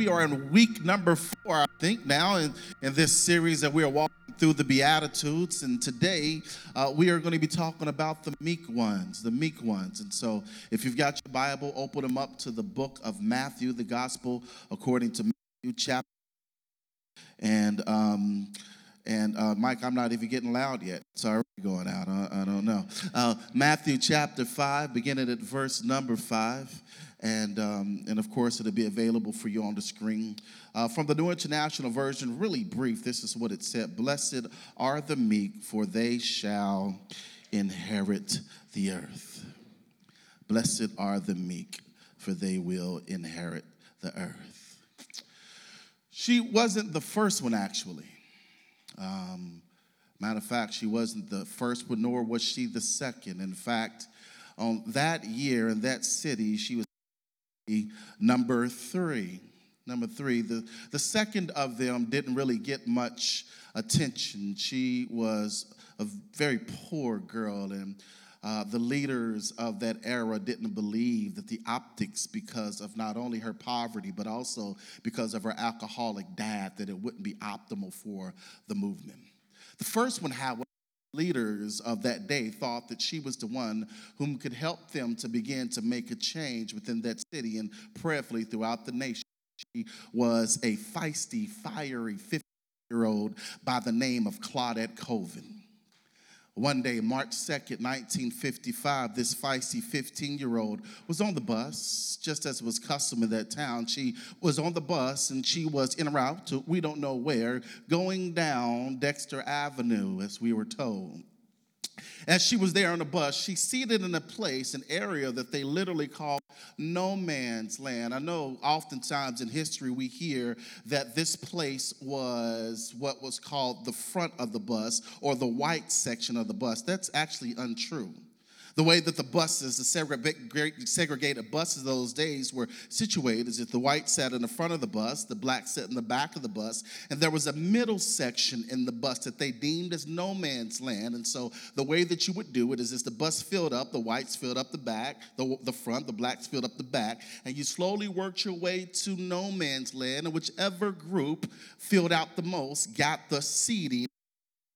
We are in week number four, I think, now in, in this series that we are walking through the Beatitudes. And today uh, we are going to be talking about the meek ones, the meek ones. And so if you've got your Bible, open them up to the book of Matthew, the gospel according to Matthew chapter. And, um, and uh, Mike, I'm not even getting loud yet. Sorry, going out. I, I don't know. Uh, Matthew chapter 5, beginning at verse number 5 and um, and of course it'll be available for you on the screen. Uh, from the New International Version, really brief. This is what it said: "Blessed are the meek, for they shall inherit the earth. Blessed are the meek, for they will inherit the earth." She wasn't the first one, actually. Um, matter of fact, she wasn't the first one, nor was she the second. In fact, on that year in that city, she was number three. Number three, the, the second of them didn't really get much attention. She was a very poor girl, and uh, the leaders of that era didn't believe that the optics, because of not only her poverty, but also because of her alcoholic dad, that it wouldn't be optimal for the movement. The first one, however, leaders of that day thought that she was the one whom could help them to begin to make a change within that city and prayerfully throughout the nation. She was a feisty, fiery 50 year old by the name of Claudette Colvin. One day, March 2nd, 1955, this feisty 15 year old was on the bus, just as was custom in that town. She was on the bus and she was en route to we don't know where, going down Dexter Avenue, as we were told. As she was there on the bus, she seated in a place, an area that they literally call no man's land. I know oftentimes in history we hear that this place was what was called the front of the bus or the white section of the bus. That's actually untrue. The way that the buses, the segregated buses those days were situated is that the white sat in the front of the bus, the black sat in the back of the bus, and there was a middle section in the bus that they deemed as no man's land. And so the way that you would do it is as the bus filled up, the whites filled up the back, the, the front, the blacks filled up the back, and you slowly worked your way to no man's land, and whichever group filled out the most got the seating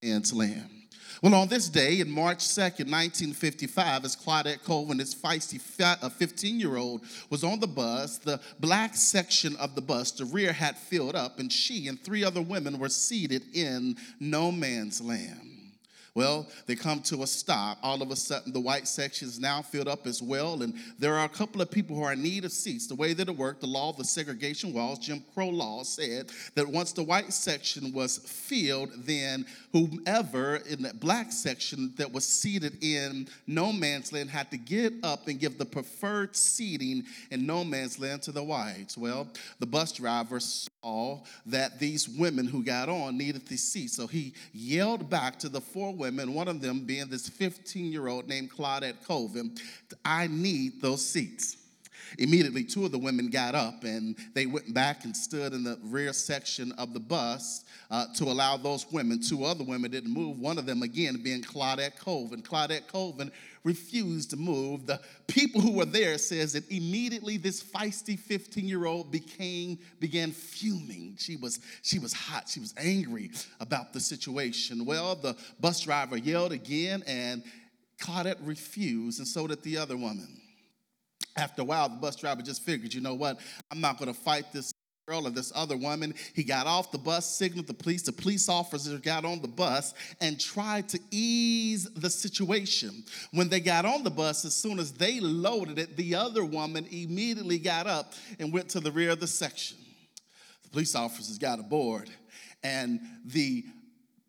in man's land. Well, on this day, in March 2nd, 1955, as Claudette Colvin, this feisty 15 year old, was on the bus, the black section of the bus, the rear had filled up, and she and three other women were seated in no man's land. Well, they come to a stop. All of a sudden, the white section is now filled up as well, and there are a couple of people who are in need of seats. The way that it worked, the law of the segregation laws, Jim Crow law, said that once the white section was filled, then whomever in that black section that was seated in no man's land had to get up and give the preferred seating in no man's land to the whites. Well, the bus driver saw that these women who got on needed the seat, so he yelled back to the four women, one of them being this 15 year old named Claudette Colvin, I need those seats. Immediately, two of the women got up and they went back and stood in the rear section of the bus uh, to allow those women. Two other women didn't move. One of them, again, being Claudette Colvin. Claudette Colvin refused to move. The people who were there says that immediately this feisty 15-year-old became began fuming. She was she was hot. She was angry about the situation. Well, the bus driver yelled again and Claudette refused, and so did the other woman. After a while, the bus driver just figured, you know what? I'm not going to fight this girl or this other woman. He got off the bus, signaled the police. The police officer got on the bus and tried to ease the situation. When they got on the bus, as soon as they loaded it, the other woman immediately got up and went to the rear of the section. The police officers got aboard, and the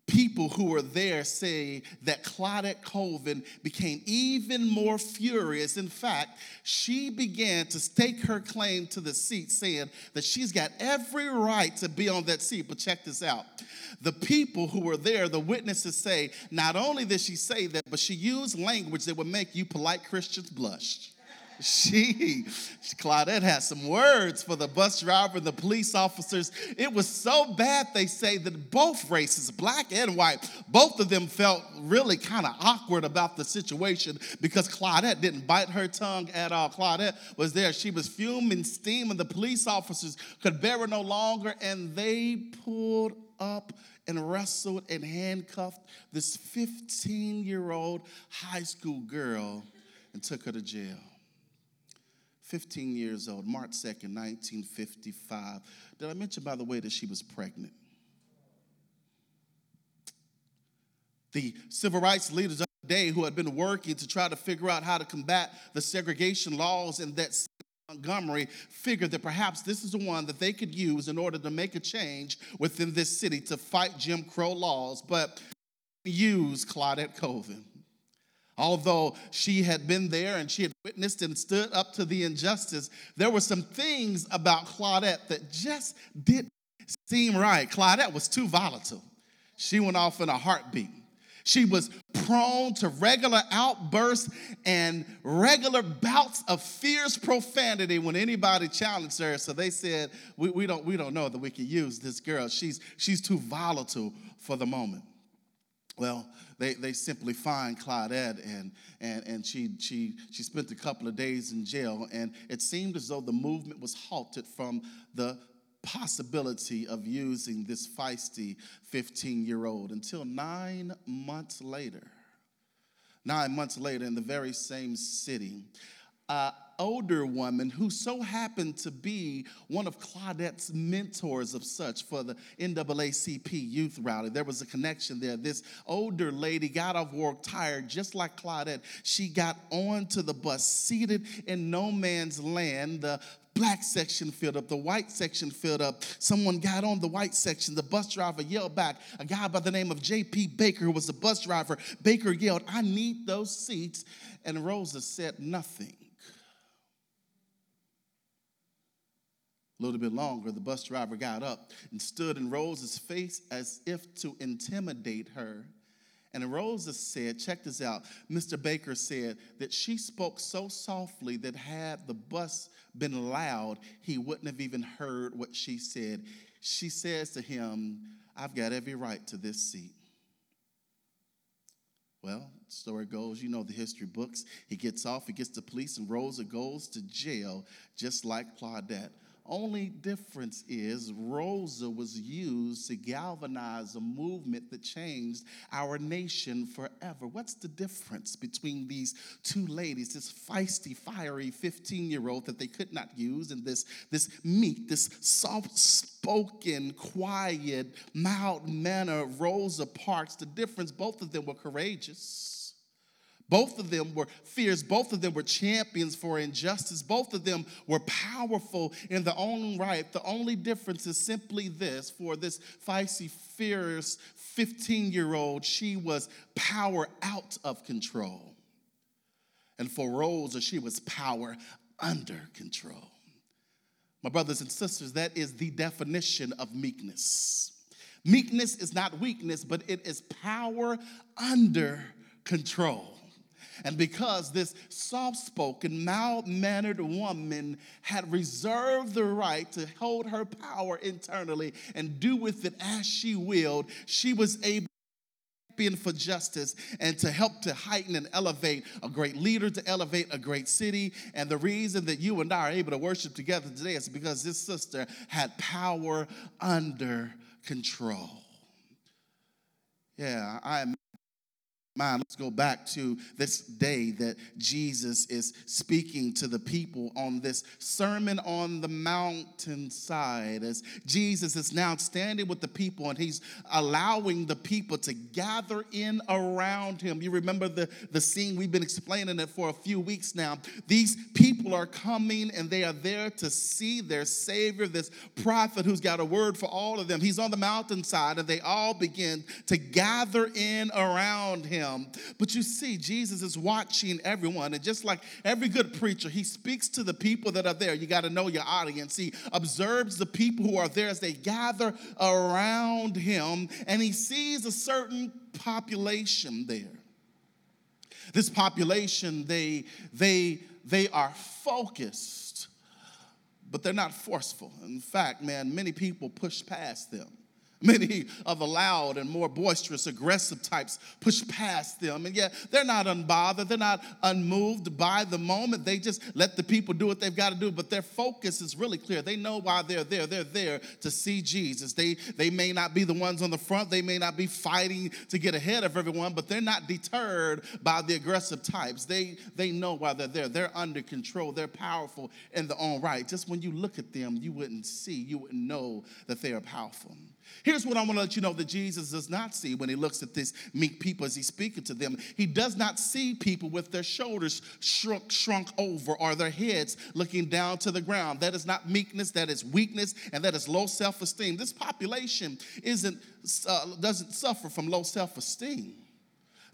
people who were there say that Claudette Colvin became even more furious. In fact, she began to stake her claim to the seat, saying that she's got every right to be on that seat. But check this out the people who were there, the witnesses say, not only did she say that, but she used language that would make you polite Christians blush. She, Claudette had some words for the bus driver and the police officers. It was so bad, they say, that both races, black and white, both of them felt really kind of awkward about the situation because Claudette didn't bite her tongue at all. Claudette was there. She was fuming, steam, and The police officers could bear it no longer, and they pulled up and wrestled and handcuffed this 15 year old high school girl and took her to jail. 15 years old, March 2nd, 1955. Did I mention, by the way, that she was pregnant? The civil rights leaders of the day who had been working to try to figure out how to combat the segregation laws in that city, Montgomery figured that perhaps this is the one that they could use in order to make a change within this city to fight Jim Crow laws, but use Claudette Colvin. Although she had been there and she had witnessed and stood up to the injustice, there were some things about Claudette that just didn't seem right. Claudette was too volatile. She went off in a heartbeat. She was prone to regular outbursts and regular bouts of fierce profanity when anybody challenged her. So they said, we, we, don't, we don't know that we can use this girl. She's, she's too volatile for the moment. Well, they, they simply find Claudette and, and, and she, she, she spent a couple of days in jail. And it seemed as though the movement was halted from the possibility of using this feisty 15 year old until nine months later. Nine months later, in the very same city, uh, older woman who so happened to be one of Claudette's mentors of such for the NAACP youth rally. There was a connection there. This older lady got off work tired, just like Claudette. She got onto the bus, seated in no man's land. The black section filled up, the white section filled up. Someone got on the white section. The bus driver yelled back. A guy by the name of J.P. Baker, who was the bus driver, Baker yelled, I need those seats. And Rosa said nothing. A little bit longer, the bus driver got up and stood in Rosa's face as if to intimidate her. And Rosa said, check this out. Mr. Baker said that she spoke so softly that had the bus been loud, he wouldn't have even heard what she said. She says to him, I've got every right to this seat. Well, story goes, you know the history books. He gets off, he gets the police, and Rosa goes to jail, just like Claudette. Only difference is Rosa was used to galvanize a movement that changed our nation forever. What's the difference between these two ladies, this feisty, fiery 15 year old that they could not use, and this, this meek, this soft spoken, quiet, mild manner Rosa Parks? The difference, both of them were courageous. Both of them were fierce. Both of them were champions for injustice. Both of them were powerful in their own right. The only difference is simply this for this feisty, fierce 15 year old, she was power out of control. And for Rosa, she was power under control. My brothers and sisters, that is the definition of meekness. Meekness is not weakness, but it is power under control. And because this soft spoken, mild mannered woman had reserved the right to hold her power internally and do with it as she willed, she was able for justice and to help to heighten and elevate a great leader, to elevate a great city. And the reason that you and I are able to worship together today is because this sister had power under control. Yeah, I am mind, let's go back to this day that Jesus is speaking to the people on this Sermon on the Mountainside. As Jesus is now standing with the people and he's allowing the people to gather in around him. You remember the, the scene, we've been explaining it for a few weeks now. These people are coming and they are there to see their Savior, this prophet who's got a word for all of them. He's on the mountainside and they all begin to gather in around him him. But you see, Jesus is watching everyone. And just like every good preacher, he speaks to the people that are there. You got to know your audience. He observes the people who are there as they gather around him, and he sees a certain population there. This population, they, they, they are focused, but they're not forceful. In fact, man, many people push past them. Many of the loud and more boisterous, aggressive types push past them. And yet they're not unbothered. They're not unmoved by the moment. They just let the people do what they've got to do. But their focus is really clear. They know why they're there. They're there to see Jesus. They, they may not be the ones on the front. They may not be fighting to get ahead of everyone, but they're not deterred by the aggressive types. They, they know why they're there. They're under control. They're powerful in their own right. Just when you look at them, you wouldn't see, you wouldn't know that they are powerful. Here's what I want to let you know that Jesus does not see when he looks at this meek people as he's speaking to them. He does not see people with their shoulders shrunk, shrunk over or their heads looking down to the ground. That is not meekness, that is weakness, and that is low self esteem. This population isn't, uh, doesn't suffer from low self esteem.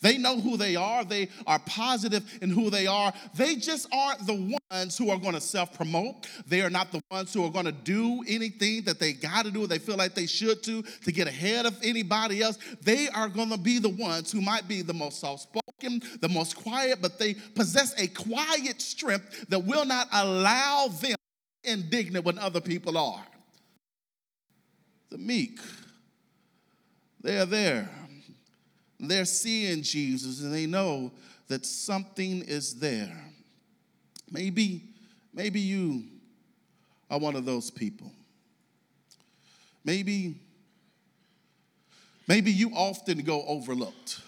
They know who they are. They are positive in who they are. They just aren't the ones who are going to self promote. They are not the ones who are going to do anything that they got to do, or they feel like they should to, to get ahead of anybody else. They are going to be the ones who might be the most soft spoken, the most quiet, but they possess a quiet strength that will not allow them indignant when other people are. The meek, they are there they're seeing Jesus and they know that something is there. Maybe, maybe you are one of those people. Maybe, maybe you often go overlooked.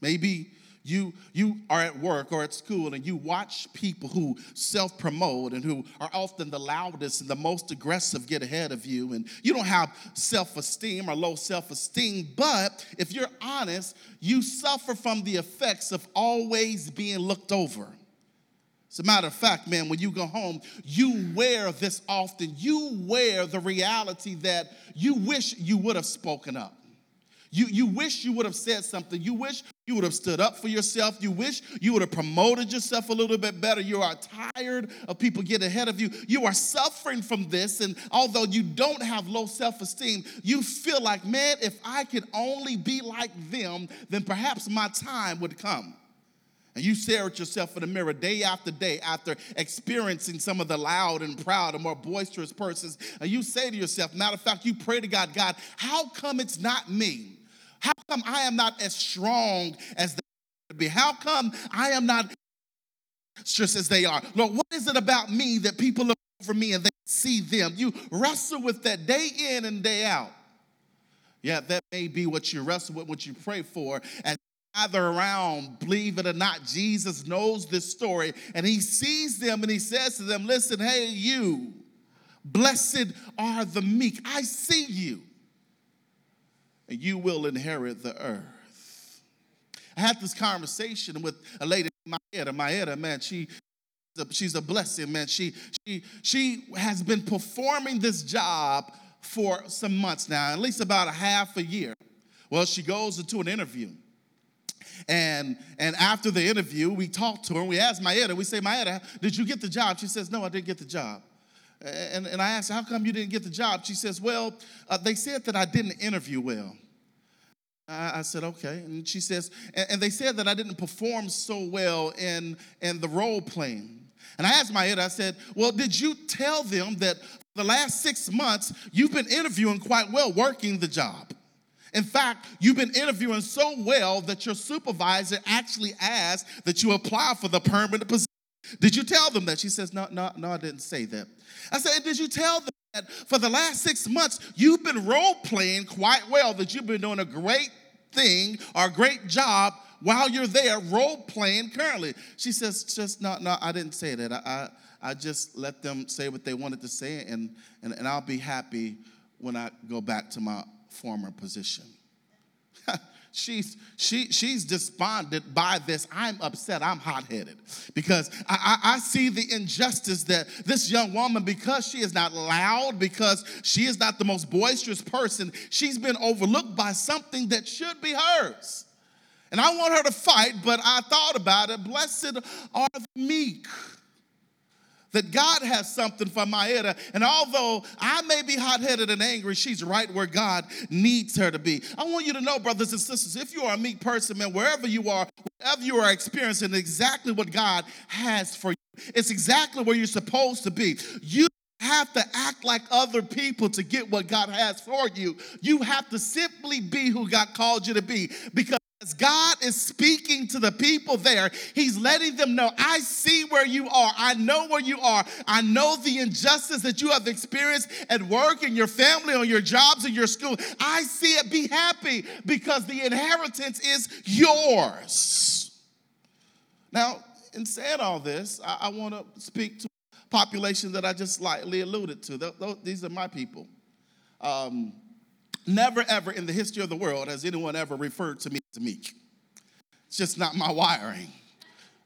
Maybe you you are at work or at school and you watch people who self-promote and who are often the loudest and the most aggressive get ahead of you and you don't have self-esteem or low self-esteem but if you're honest you suffer from the effects of always being looked over as a matter of fact, man, when you go home, you wear this often. You wear the reality that you wish you would have spoken up. You, you wish you would have said something. You wish you would have stood up for yourself. You wish you would have promoted yourself a little bit better. You are tired of people getting ahead of you. You are suffering from this. And although you don't have low self esteem, you feel like, man, if I could only be like them, then perhaps my time would come. And you stare at yourself in the mirror day after day after experiencing some of the loud and proud and more boisterous persons. And you say to yourself, matter of fact, you pray to God, God, how come it's not me? Come I am not as strong as they be? How come I am not just as they are? Lord, what is it about me that people look over me and they see them? You wrestle with that day in and day out. Yeah, that may be what you wrestle with, what you pray for. And gather around, believe it or not, Jesus knows this story and he sees them and he says to them, Listen, hey, you, blessed are the meek. I see you and you will inherit the earth. I had this conversation with a lady, Maeda. Maeda, man, she she's a blessing, man. She she she has been performing this job for some months now, at least about a half a year. Well, she goes into an interview. And, and after the interview, we talked to her and we asked Maeda, we say, Maeda, did you get the job? She says, No, I didn't get the job. And, and I asked, How come you didn't get the job? She says, Well, uh, they said that I didn't interview well. I, I said, Okay. And she says, and, and, they said that I didn't perform so well in, in the role playing. And I asked Maeda, I said, Well, did you tell them that the last six months you've been interviewing quite well, working the job? In fact, you've been interviewing so well that your supervisor actually asked that you apply for the permanent position. Did you tell them that? She says, No, no, no, I didn't say that. I said, Did you tell them that for the last six months you've been role playing quite well, that you've been doing a great thing or a great job while you're there role playing currently? She says, Just no, no, I didn't say that. I, I, I just let them say what they wanted to say, and, and, and I'll be happy when I go back to my former position. she's she she's despondent by this. I'm upset. I'm hot-headed because I, I, I, see the injustice that this young woman because she is not loud because she is not the most boisterous person she's been overlooked by something that should be hers. And i want her to fight but i thought about it. Blessed are the meek that God has something for Maeda. And although I may be hot headed and angry, she's right where God needs her to be. I want you to know, brothers and sisters, if you are a meek person, man, wherever you are, whatever you are experiencing, exactly what God has for you. It's exactly where you're supposed to be. You have to act like other people to get what God has for you. You have to simply be who God called you to be because as God is speaking to the people there, He's letting them know, I see where you are. I know where you are. I know the injustice that you have experienced at work, in your family, on your jobs, in your school. I see it. Be happy because the inheritance is yours. Now, in saying all this, I, I want to speak to population that I just lightly alluded to. These are my people. Um, never, ever in the history of the world has anyone ever referred to me as meek. It's just not my wiring.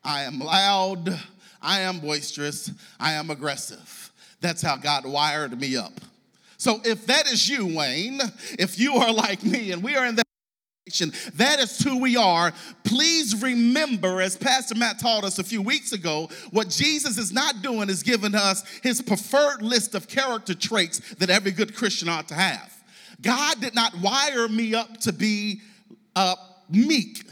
I am loud, I am boisterous, I am aggressive. That's how God wired me up. So if that is you, Wayne, if you are like me and we are in that that is who we are. Please remember, as Pastor Matt taught us a few weeks ago, what Jesus is not doing is giving us his preferred list of character traits that every good Christian ought to have. God did not wire me up to be uh, meek.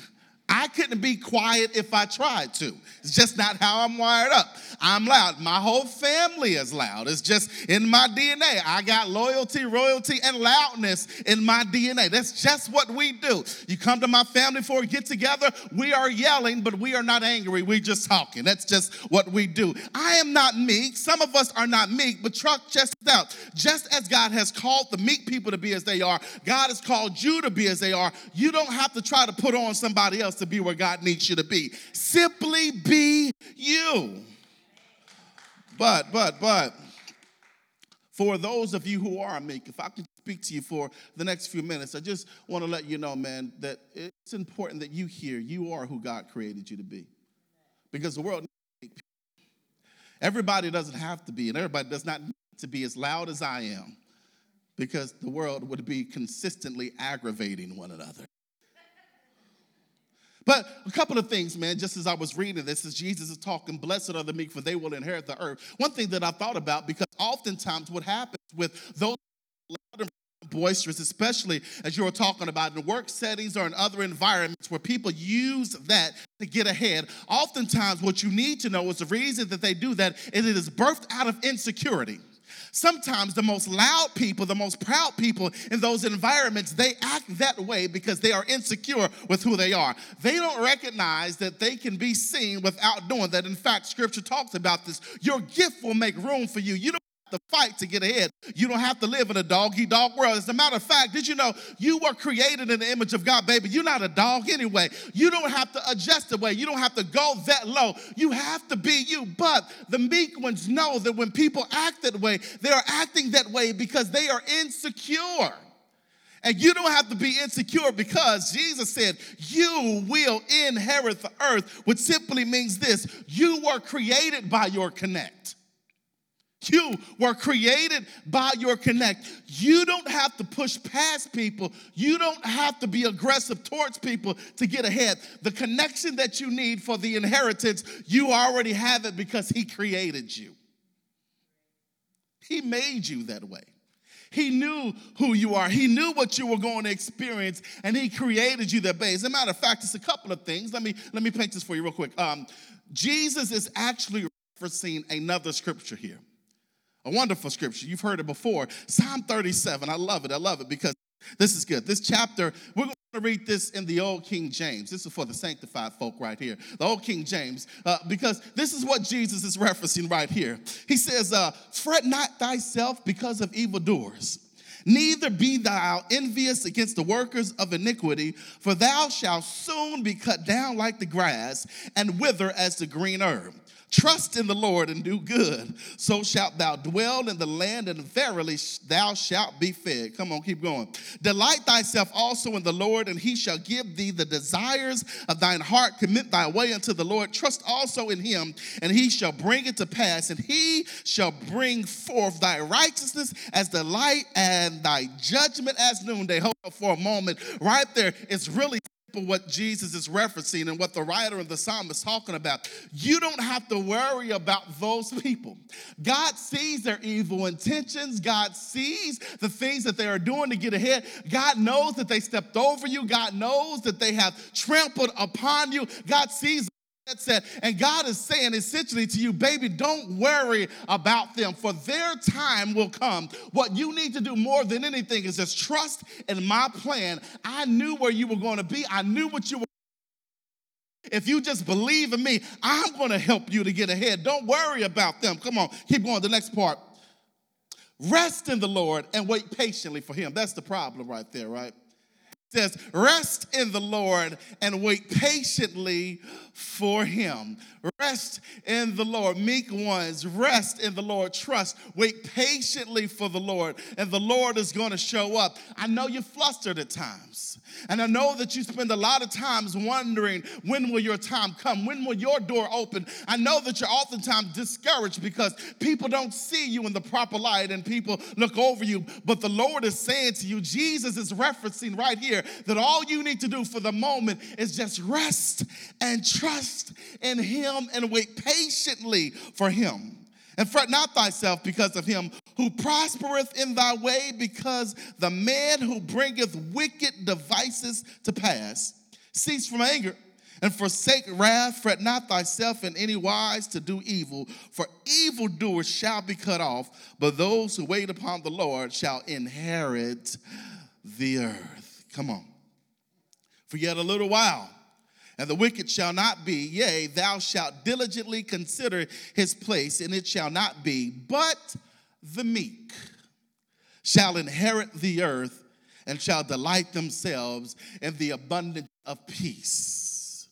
I couldn't be quiet if I tried to. It's just not how I'm wired up. I'm loud. My whole family is loud. It's just in my DNA. I got loyalty, royalty, and loudness in my DNA. That's just what we do. You come to my family for a get together, we are yelling, but we are not angry. We're just talking. That's just what we do. I am not meek. Some of us are not meek, but truck just out. Just as God has called the meek people to be as they are, God has called you to be as they are. You don't have to try to put on somebody else to be where God needs you to be. Simply be you. But, but, but, for those of you who are meek, if I can speak to you for the next few minutes, I just want to let you know, man, that it's important that you hear you are who God created you to be. Because the world Everybody doesn't have to be, and everybody does not need to be as loud as I am, because the world would be consistently aggravating one another. But a couple of things, man, just as I was reading this, as Jesus is talking, blessed are the meek, for they will inherit the earth. One thing that I thought about, because oftentimes what happens with those loud and boisterous, especially as you were talking about in work settings or in other environments where people use that to get ahead, oftentimes what you need to know is the reason that they do that is it is birthed out of insecurity. Sometimes the most loud people, the most proud people in those environments, they act that way because they are insecure with who they are. They don't recognize that they can be seen without doing that. In fact, scripture talks about this. Your gift will make room for you. You don't to fight to get ahead. You don't have to live in a doggy dog world. As a matter of fact, did you know you were created in the image of God, baby? You're not a dog anyway. You don't have to adjust the way. You don't have to go that low. You have to be you. But the meek ones know that when people act that way, they are acting that way because they are insecure. And you don't have to be insecure because Jesus said, You will inherit the earth, which simply means this you were created by your connect. You were created by your connect. You don't have to push past people. You don't have to be aggressive towards people to get ahead. The connection that you need for the inheritance, you already have it because He created you. He made you that way. He knew who you are. He knew what you were going to experience, and He created you that way. As a matter of fact, it's a couple of things. Let me let me paint this for you real quick. Um, Jesus is actually referencing another scripture here. A wonderful scripture. You've heard it before. Psalm 37. I love it. I love it because this is good. This chapter, we're going to read this in the Old King James. This is for the sanctified folk right here. The Old King James, uh, because this is what Jesus is referencing right here. He says, uh, Fret not thyself because of evildoers. Neither be thou envious against the workers of iniquity, for thou shalt soon be cut down like the grass and wither as the green herb. Trust in the Lord and do good. So shalt thou dwell in the land, and verily thou shalt be fed. Come on, keep going. Delight thyself also in the Lord, and he shall give thee the desires of thine heart. Commit thy way unto the Lord. Trust also in him, and he shall bring it to pass. And he shall bring forth thy righteousness as the light and thy judgment as noonday. Hold on for a moment. Right there, it's really what Jesus is referencing and what the writer of the psalm is talking about. You don't have to worry about those people. God sees their evil intentions. God sees the things that they are doing to get ahead. God knows that they stepped over you. God knows that they have trampled upon you. God sees it. And God is saying essentially to you, baby, don't worry about them, for their time will come. What you need to do more than anything is just trust in my plan. I knew where you were going to be, I knew what you were. If you just believe in me, I'm going to help you to get ahead. Don't worry about them. Come on, keep going. The next part. Rest in the Lord and wait patiently for him. That's the problem right there, right? Says, Rest in the Lord and wait patiently for him. Rest in the Lord. Meek ones, rest in the Lord. Trust. Wait patiently for the Lord, and the Lord is going to show up. I know you're flustered at times, and I know that you spend a lot of times wondering when will your time come? When will your door open? I know that you're oftentimes discouraged because people don't see you in the proper light and people look over you. But the Lord is saying to you, Jesus is referencing right here that all you need to do for the moment is just rest and trust in Him and wait patiently for Him. And fret not thyself because of him who prospereth in thy way, because the man who bringeth wicked devices to pass. Cease from anger and forsake wrath. Fret not thyself in any wise to do evil, for evildoers shall be cut off, but those who wait upon the Lord shall inherit the earth. Come on. For yet a little while and the wicked shall not be. Yea, thou shalt diligently consider his place, and it shall not be. But the meek shall inherit the earth and shall delight themselves in the abundance of peace.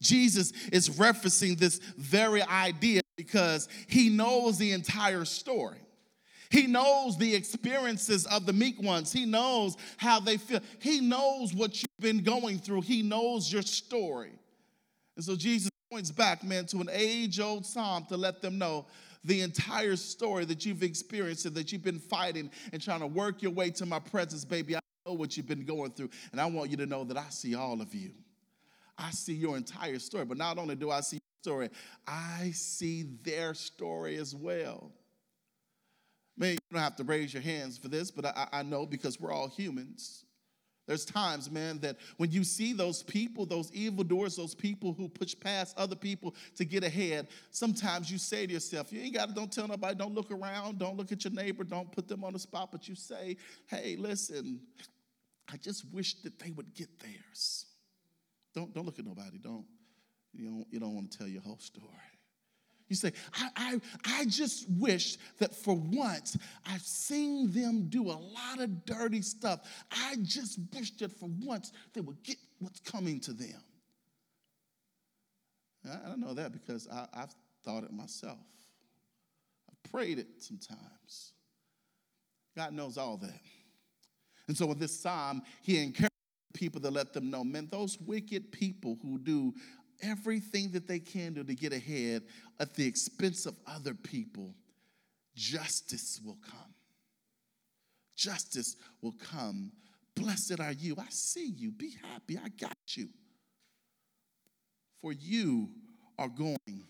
Jesus is referencing this very idea because he knows the entire story. He knows the experiences of the meek ones. He knows how they feel. He knows what you've been going through. He knows your story. And so Jesus points back, man, to an age old psalm to let them know the entire story that you've experienced and that you've been fighting and trying to work your way to my presence, baby. I know what you've been going through. And I want you to know that I see all of you. I see your entire story. But not only do I see your story, I see their story as well. Man, you don't have to raise your hands for this, but I, I know because we're all humans. There's times, man, that when you see those people, those evildoers, those people who push past other people to get ahead, sometimes you say to yourself, you ain't got to, don't tell nobody, don't look around, don't look at your neighbor, don't put them on the spot, but you say, hey, listen, I just wish that they would get theirs. Don't, don't look at nobody, don't, you don't, you don't want to tell your whole story. You say, I, I, I just wish that for once I've seen them do a lot of dirty stuff. I just wish that for once they would get what's coming to them. I don't know that because I, have thought it myself. I've prayed it sometimes. God knows all that. And so with this psalm, he encourages people to let them know, man, those wicked people who do everything that they can do to get ahead at the expense of other people, justice will come. Justice will come. Blessed are you. I see you. Be happy. I got you. For you are going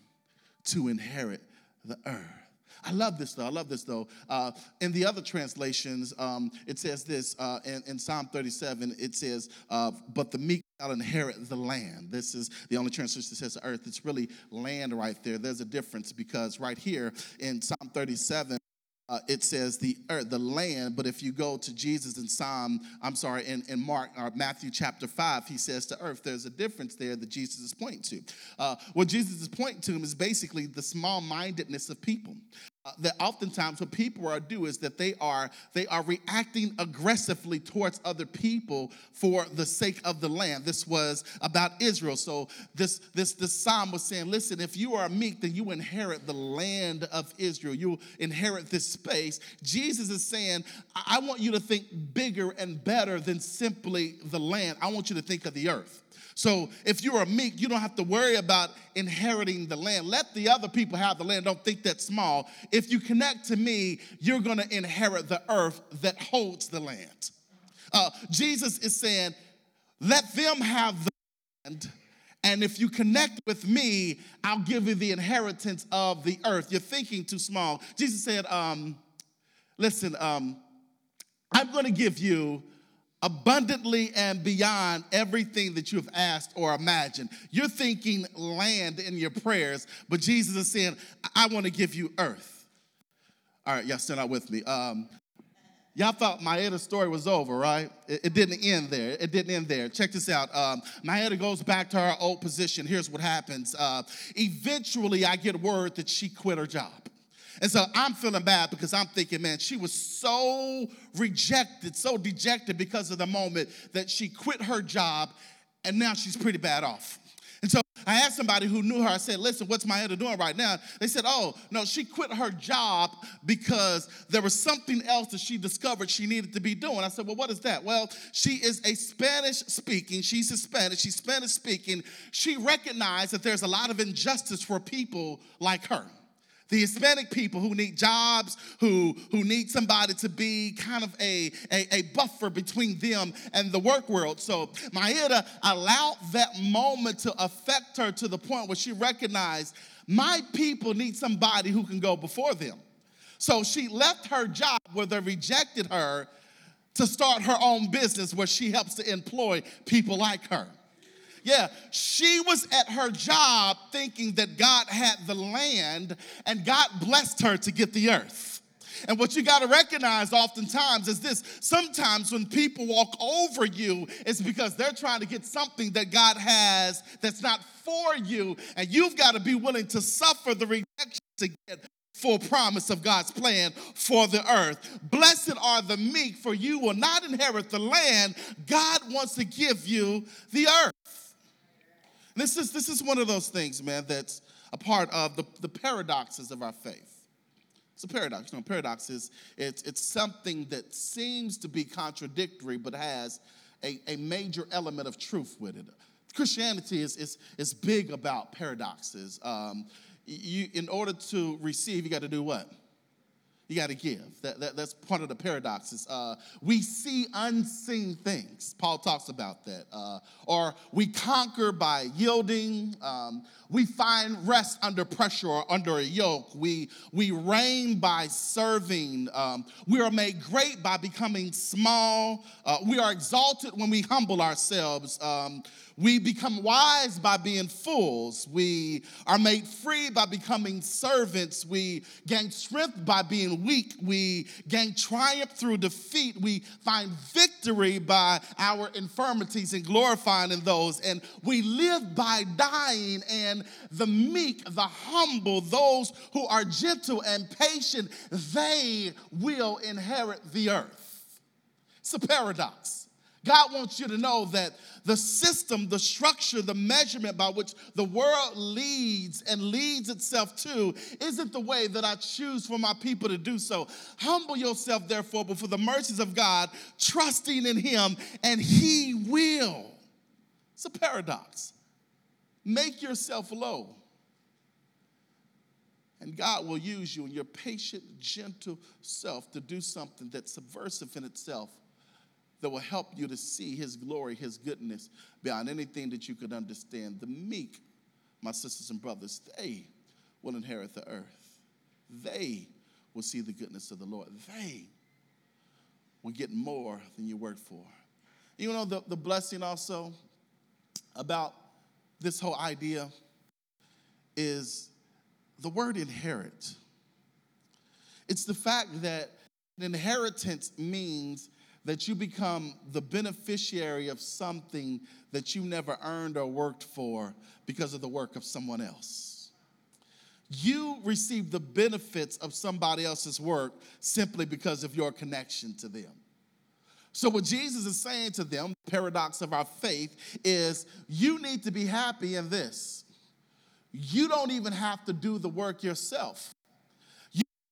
to inherit the earth. I love this though. I love this though. Uh, in the other translations, um, it says this uh, in, in, Psalm 37. It says, uh, "But the meek shall inherit the land." This is the only translation that says earth. It's really land right there. There's a difference because right here in Psalm 37, uh, it says the earth, the land. But if you go to Jesus in Psalm, I'm sorry, in, in Mark or Matthew chapter 5, he says the earth. There's a difference there that Jesus is pointing to. Uh, what Jesus is pointing to is basically the small mindedness of people. Uh, that oftentimes what people are do is that they are they are reacting aggressively towards other people for the sake of the land. This was about israel. So this this this psalm was saying listen if you are meek then you inherit the land of israel. You inherit this space. Jesus is saying i want you to think bigger and better than simply the land. I want you to think of the earth so if you're a meek, you don't have to worry about inheriting the land. Let the other people have the land. Don't think that small. If you connect to me, you're going to inherit the earth that holds the land. Uh, Jesus is saying, let them have the land. And if you connect with me, I'll give you the inheritance of the earth. You're thinking too small. Jesus said, um, Listen, um, I'm going to give you abundantly and beyond everything that you have asked or imagined. You're thinking land in your prayers, but Jesus is saying, I want to give you earth. All right, y'all stand out with me. Um, y'all thought Maeda's story was over, right? It, it, didn't end there. It didn't end there. Check this out. Um, Maeda goes back to her old position. Here's what happens. Uh, eventually, I get word that she quit her job. And so I'm feeling bad because I'm thinking, man, she was so rejected, so dejected because of the moment that she quit her job and now she's pretty bad off. And so I asked somebody who knew her, I said, listen, what's my editor doing right now? They said, oh, no, she quit her job because there was something else that she discovered she needed to be doing. I said, well, what is that? Well, she is a Spanish speaking, she's Hispanic, she's Spanish speaking. She recognized that there's a lot of injustice for people like her the Hispanic people who need jobs, who, who need somebody to be kind of a, a, a buffer between them and the work world. So Maeda allowed that moment to affect her to the point where she recognized my people need somebody who can go before them. So she left her job where they rejected her to start her own business where she helps to employ people like her. Yeah, she was at her job thinking that God had the land and God blessed her to get the earth. And what you got to recognize oftentimes is this sometimes when people walk over you, it's because they're trying to get something that God has that's not for you. And you've got to be willing to suffer the rejection to get full promise of God's plan for the earth. Blessed are the meek, for you will not inherit the land. God wants to give you the earth. This is, this is one of those things, man, that's a part of the, the paradoxes of our faith. It's a paradox. You know, paradox is it's, it's something that seems to be contradictory but has a, a major element of truth with it. Christianity is, is, is big about paradoxes. Um, you, in order to receive, you got to do what? You got to give. That, that, that's part of the paradoxes. Uh, we see unseen things. Paul talks about that. Uh, or we conquer by yielding. Um, we find rest under pressure or under a yoke. We, we reign by serving. Um, we are made great by becoming small. Uh, we are exalted when we humble ourselves. Um, we become wise by being fools. We are made free by becoming servants. We gain strength by being weak. We gain triumph through defeat. We find victory by our infirmities and glorifying in those. And we live by dying. And the meek, the humble, those who are gentle and patient, they will inherit the earth. It's a paradox. God wants you to know that the system, the structure, the measurement by which the world leads and leads itself to isn't the way that I choose for my people to do so. Humble yourself, therefore, before the mercies of God, trusting in Him, and He will. It's a paradox. Make yourself low. And God will use you and your patient, gentle self to do something that's subversive in itself that will help you to see his glory, his goodness beyond anything that you could understand. The meek, my sisters and brothers, they will inherit the earth. They will see the goodness of the Lord. They will get more than you worked for. You know, the, the blessing also about this whole idea is the word inherit. It's the fact that inheritance means that you become the beneficiary of something that you never earned or worked for because of the work of someone else. You receive the benefits of somebody else's work simply because of your connection to them. So, what Jesus is saying to them, the paradox of our faith, is you need to be happy in this. You don't even have to do the work yourself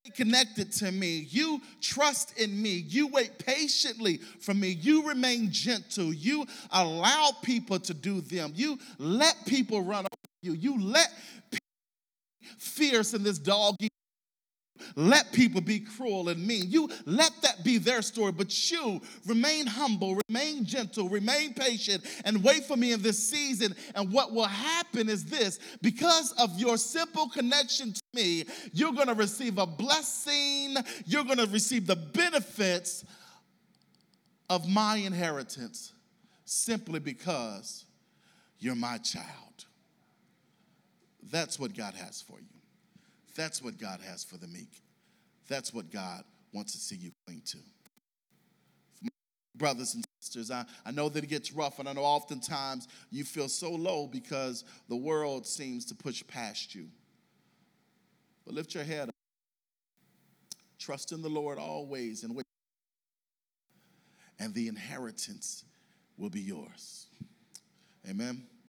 connected to me. You trust in me. You wait patiently for me. You remain gentle. You allow people to do them. You let people run over you. You let fierce in this dog let people be cruel and mean. You let that be their story, but you remain humble, remain gentle, remain patient, and wait for me in this season. And what will happen is this because of your simple connection to me, you're going to receive a blessing, you're going to receive the benefits of my inheritance simply because you're my child. That's what God has for you. That's what God has for the meek. That's what God wants to see you cling to. Brothers and sisters, I, I know that it gets rough, and I know oftentimes you feel so low because the world seems to push past you. But lift your head up. Trust in the Lord always and. And the inheritance will be yours. Amen.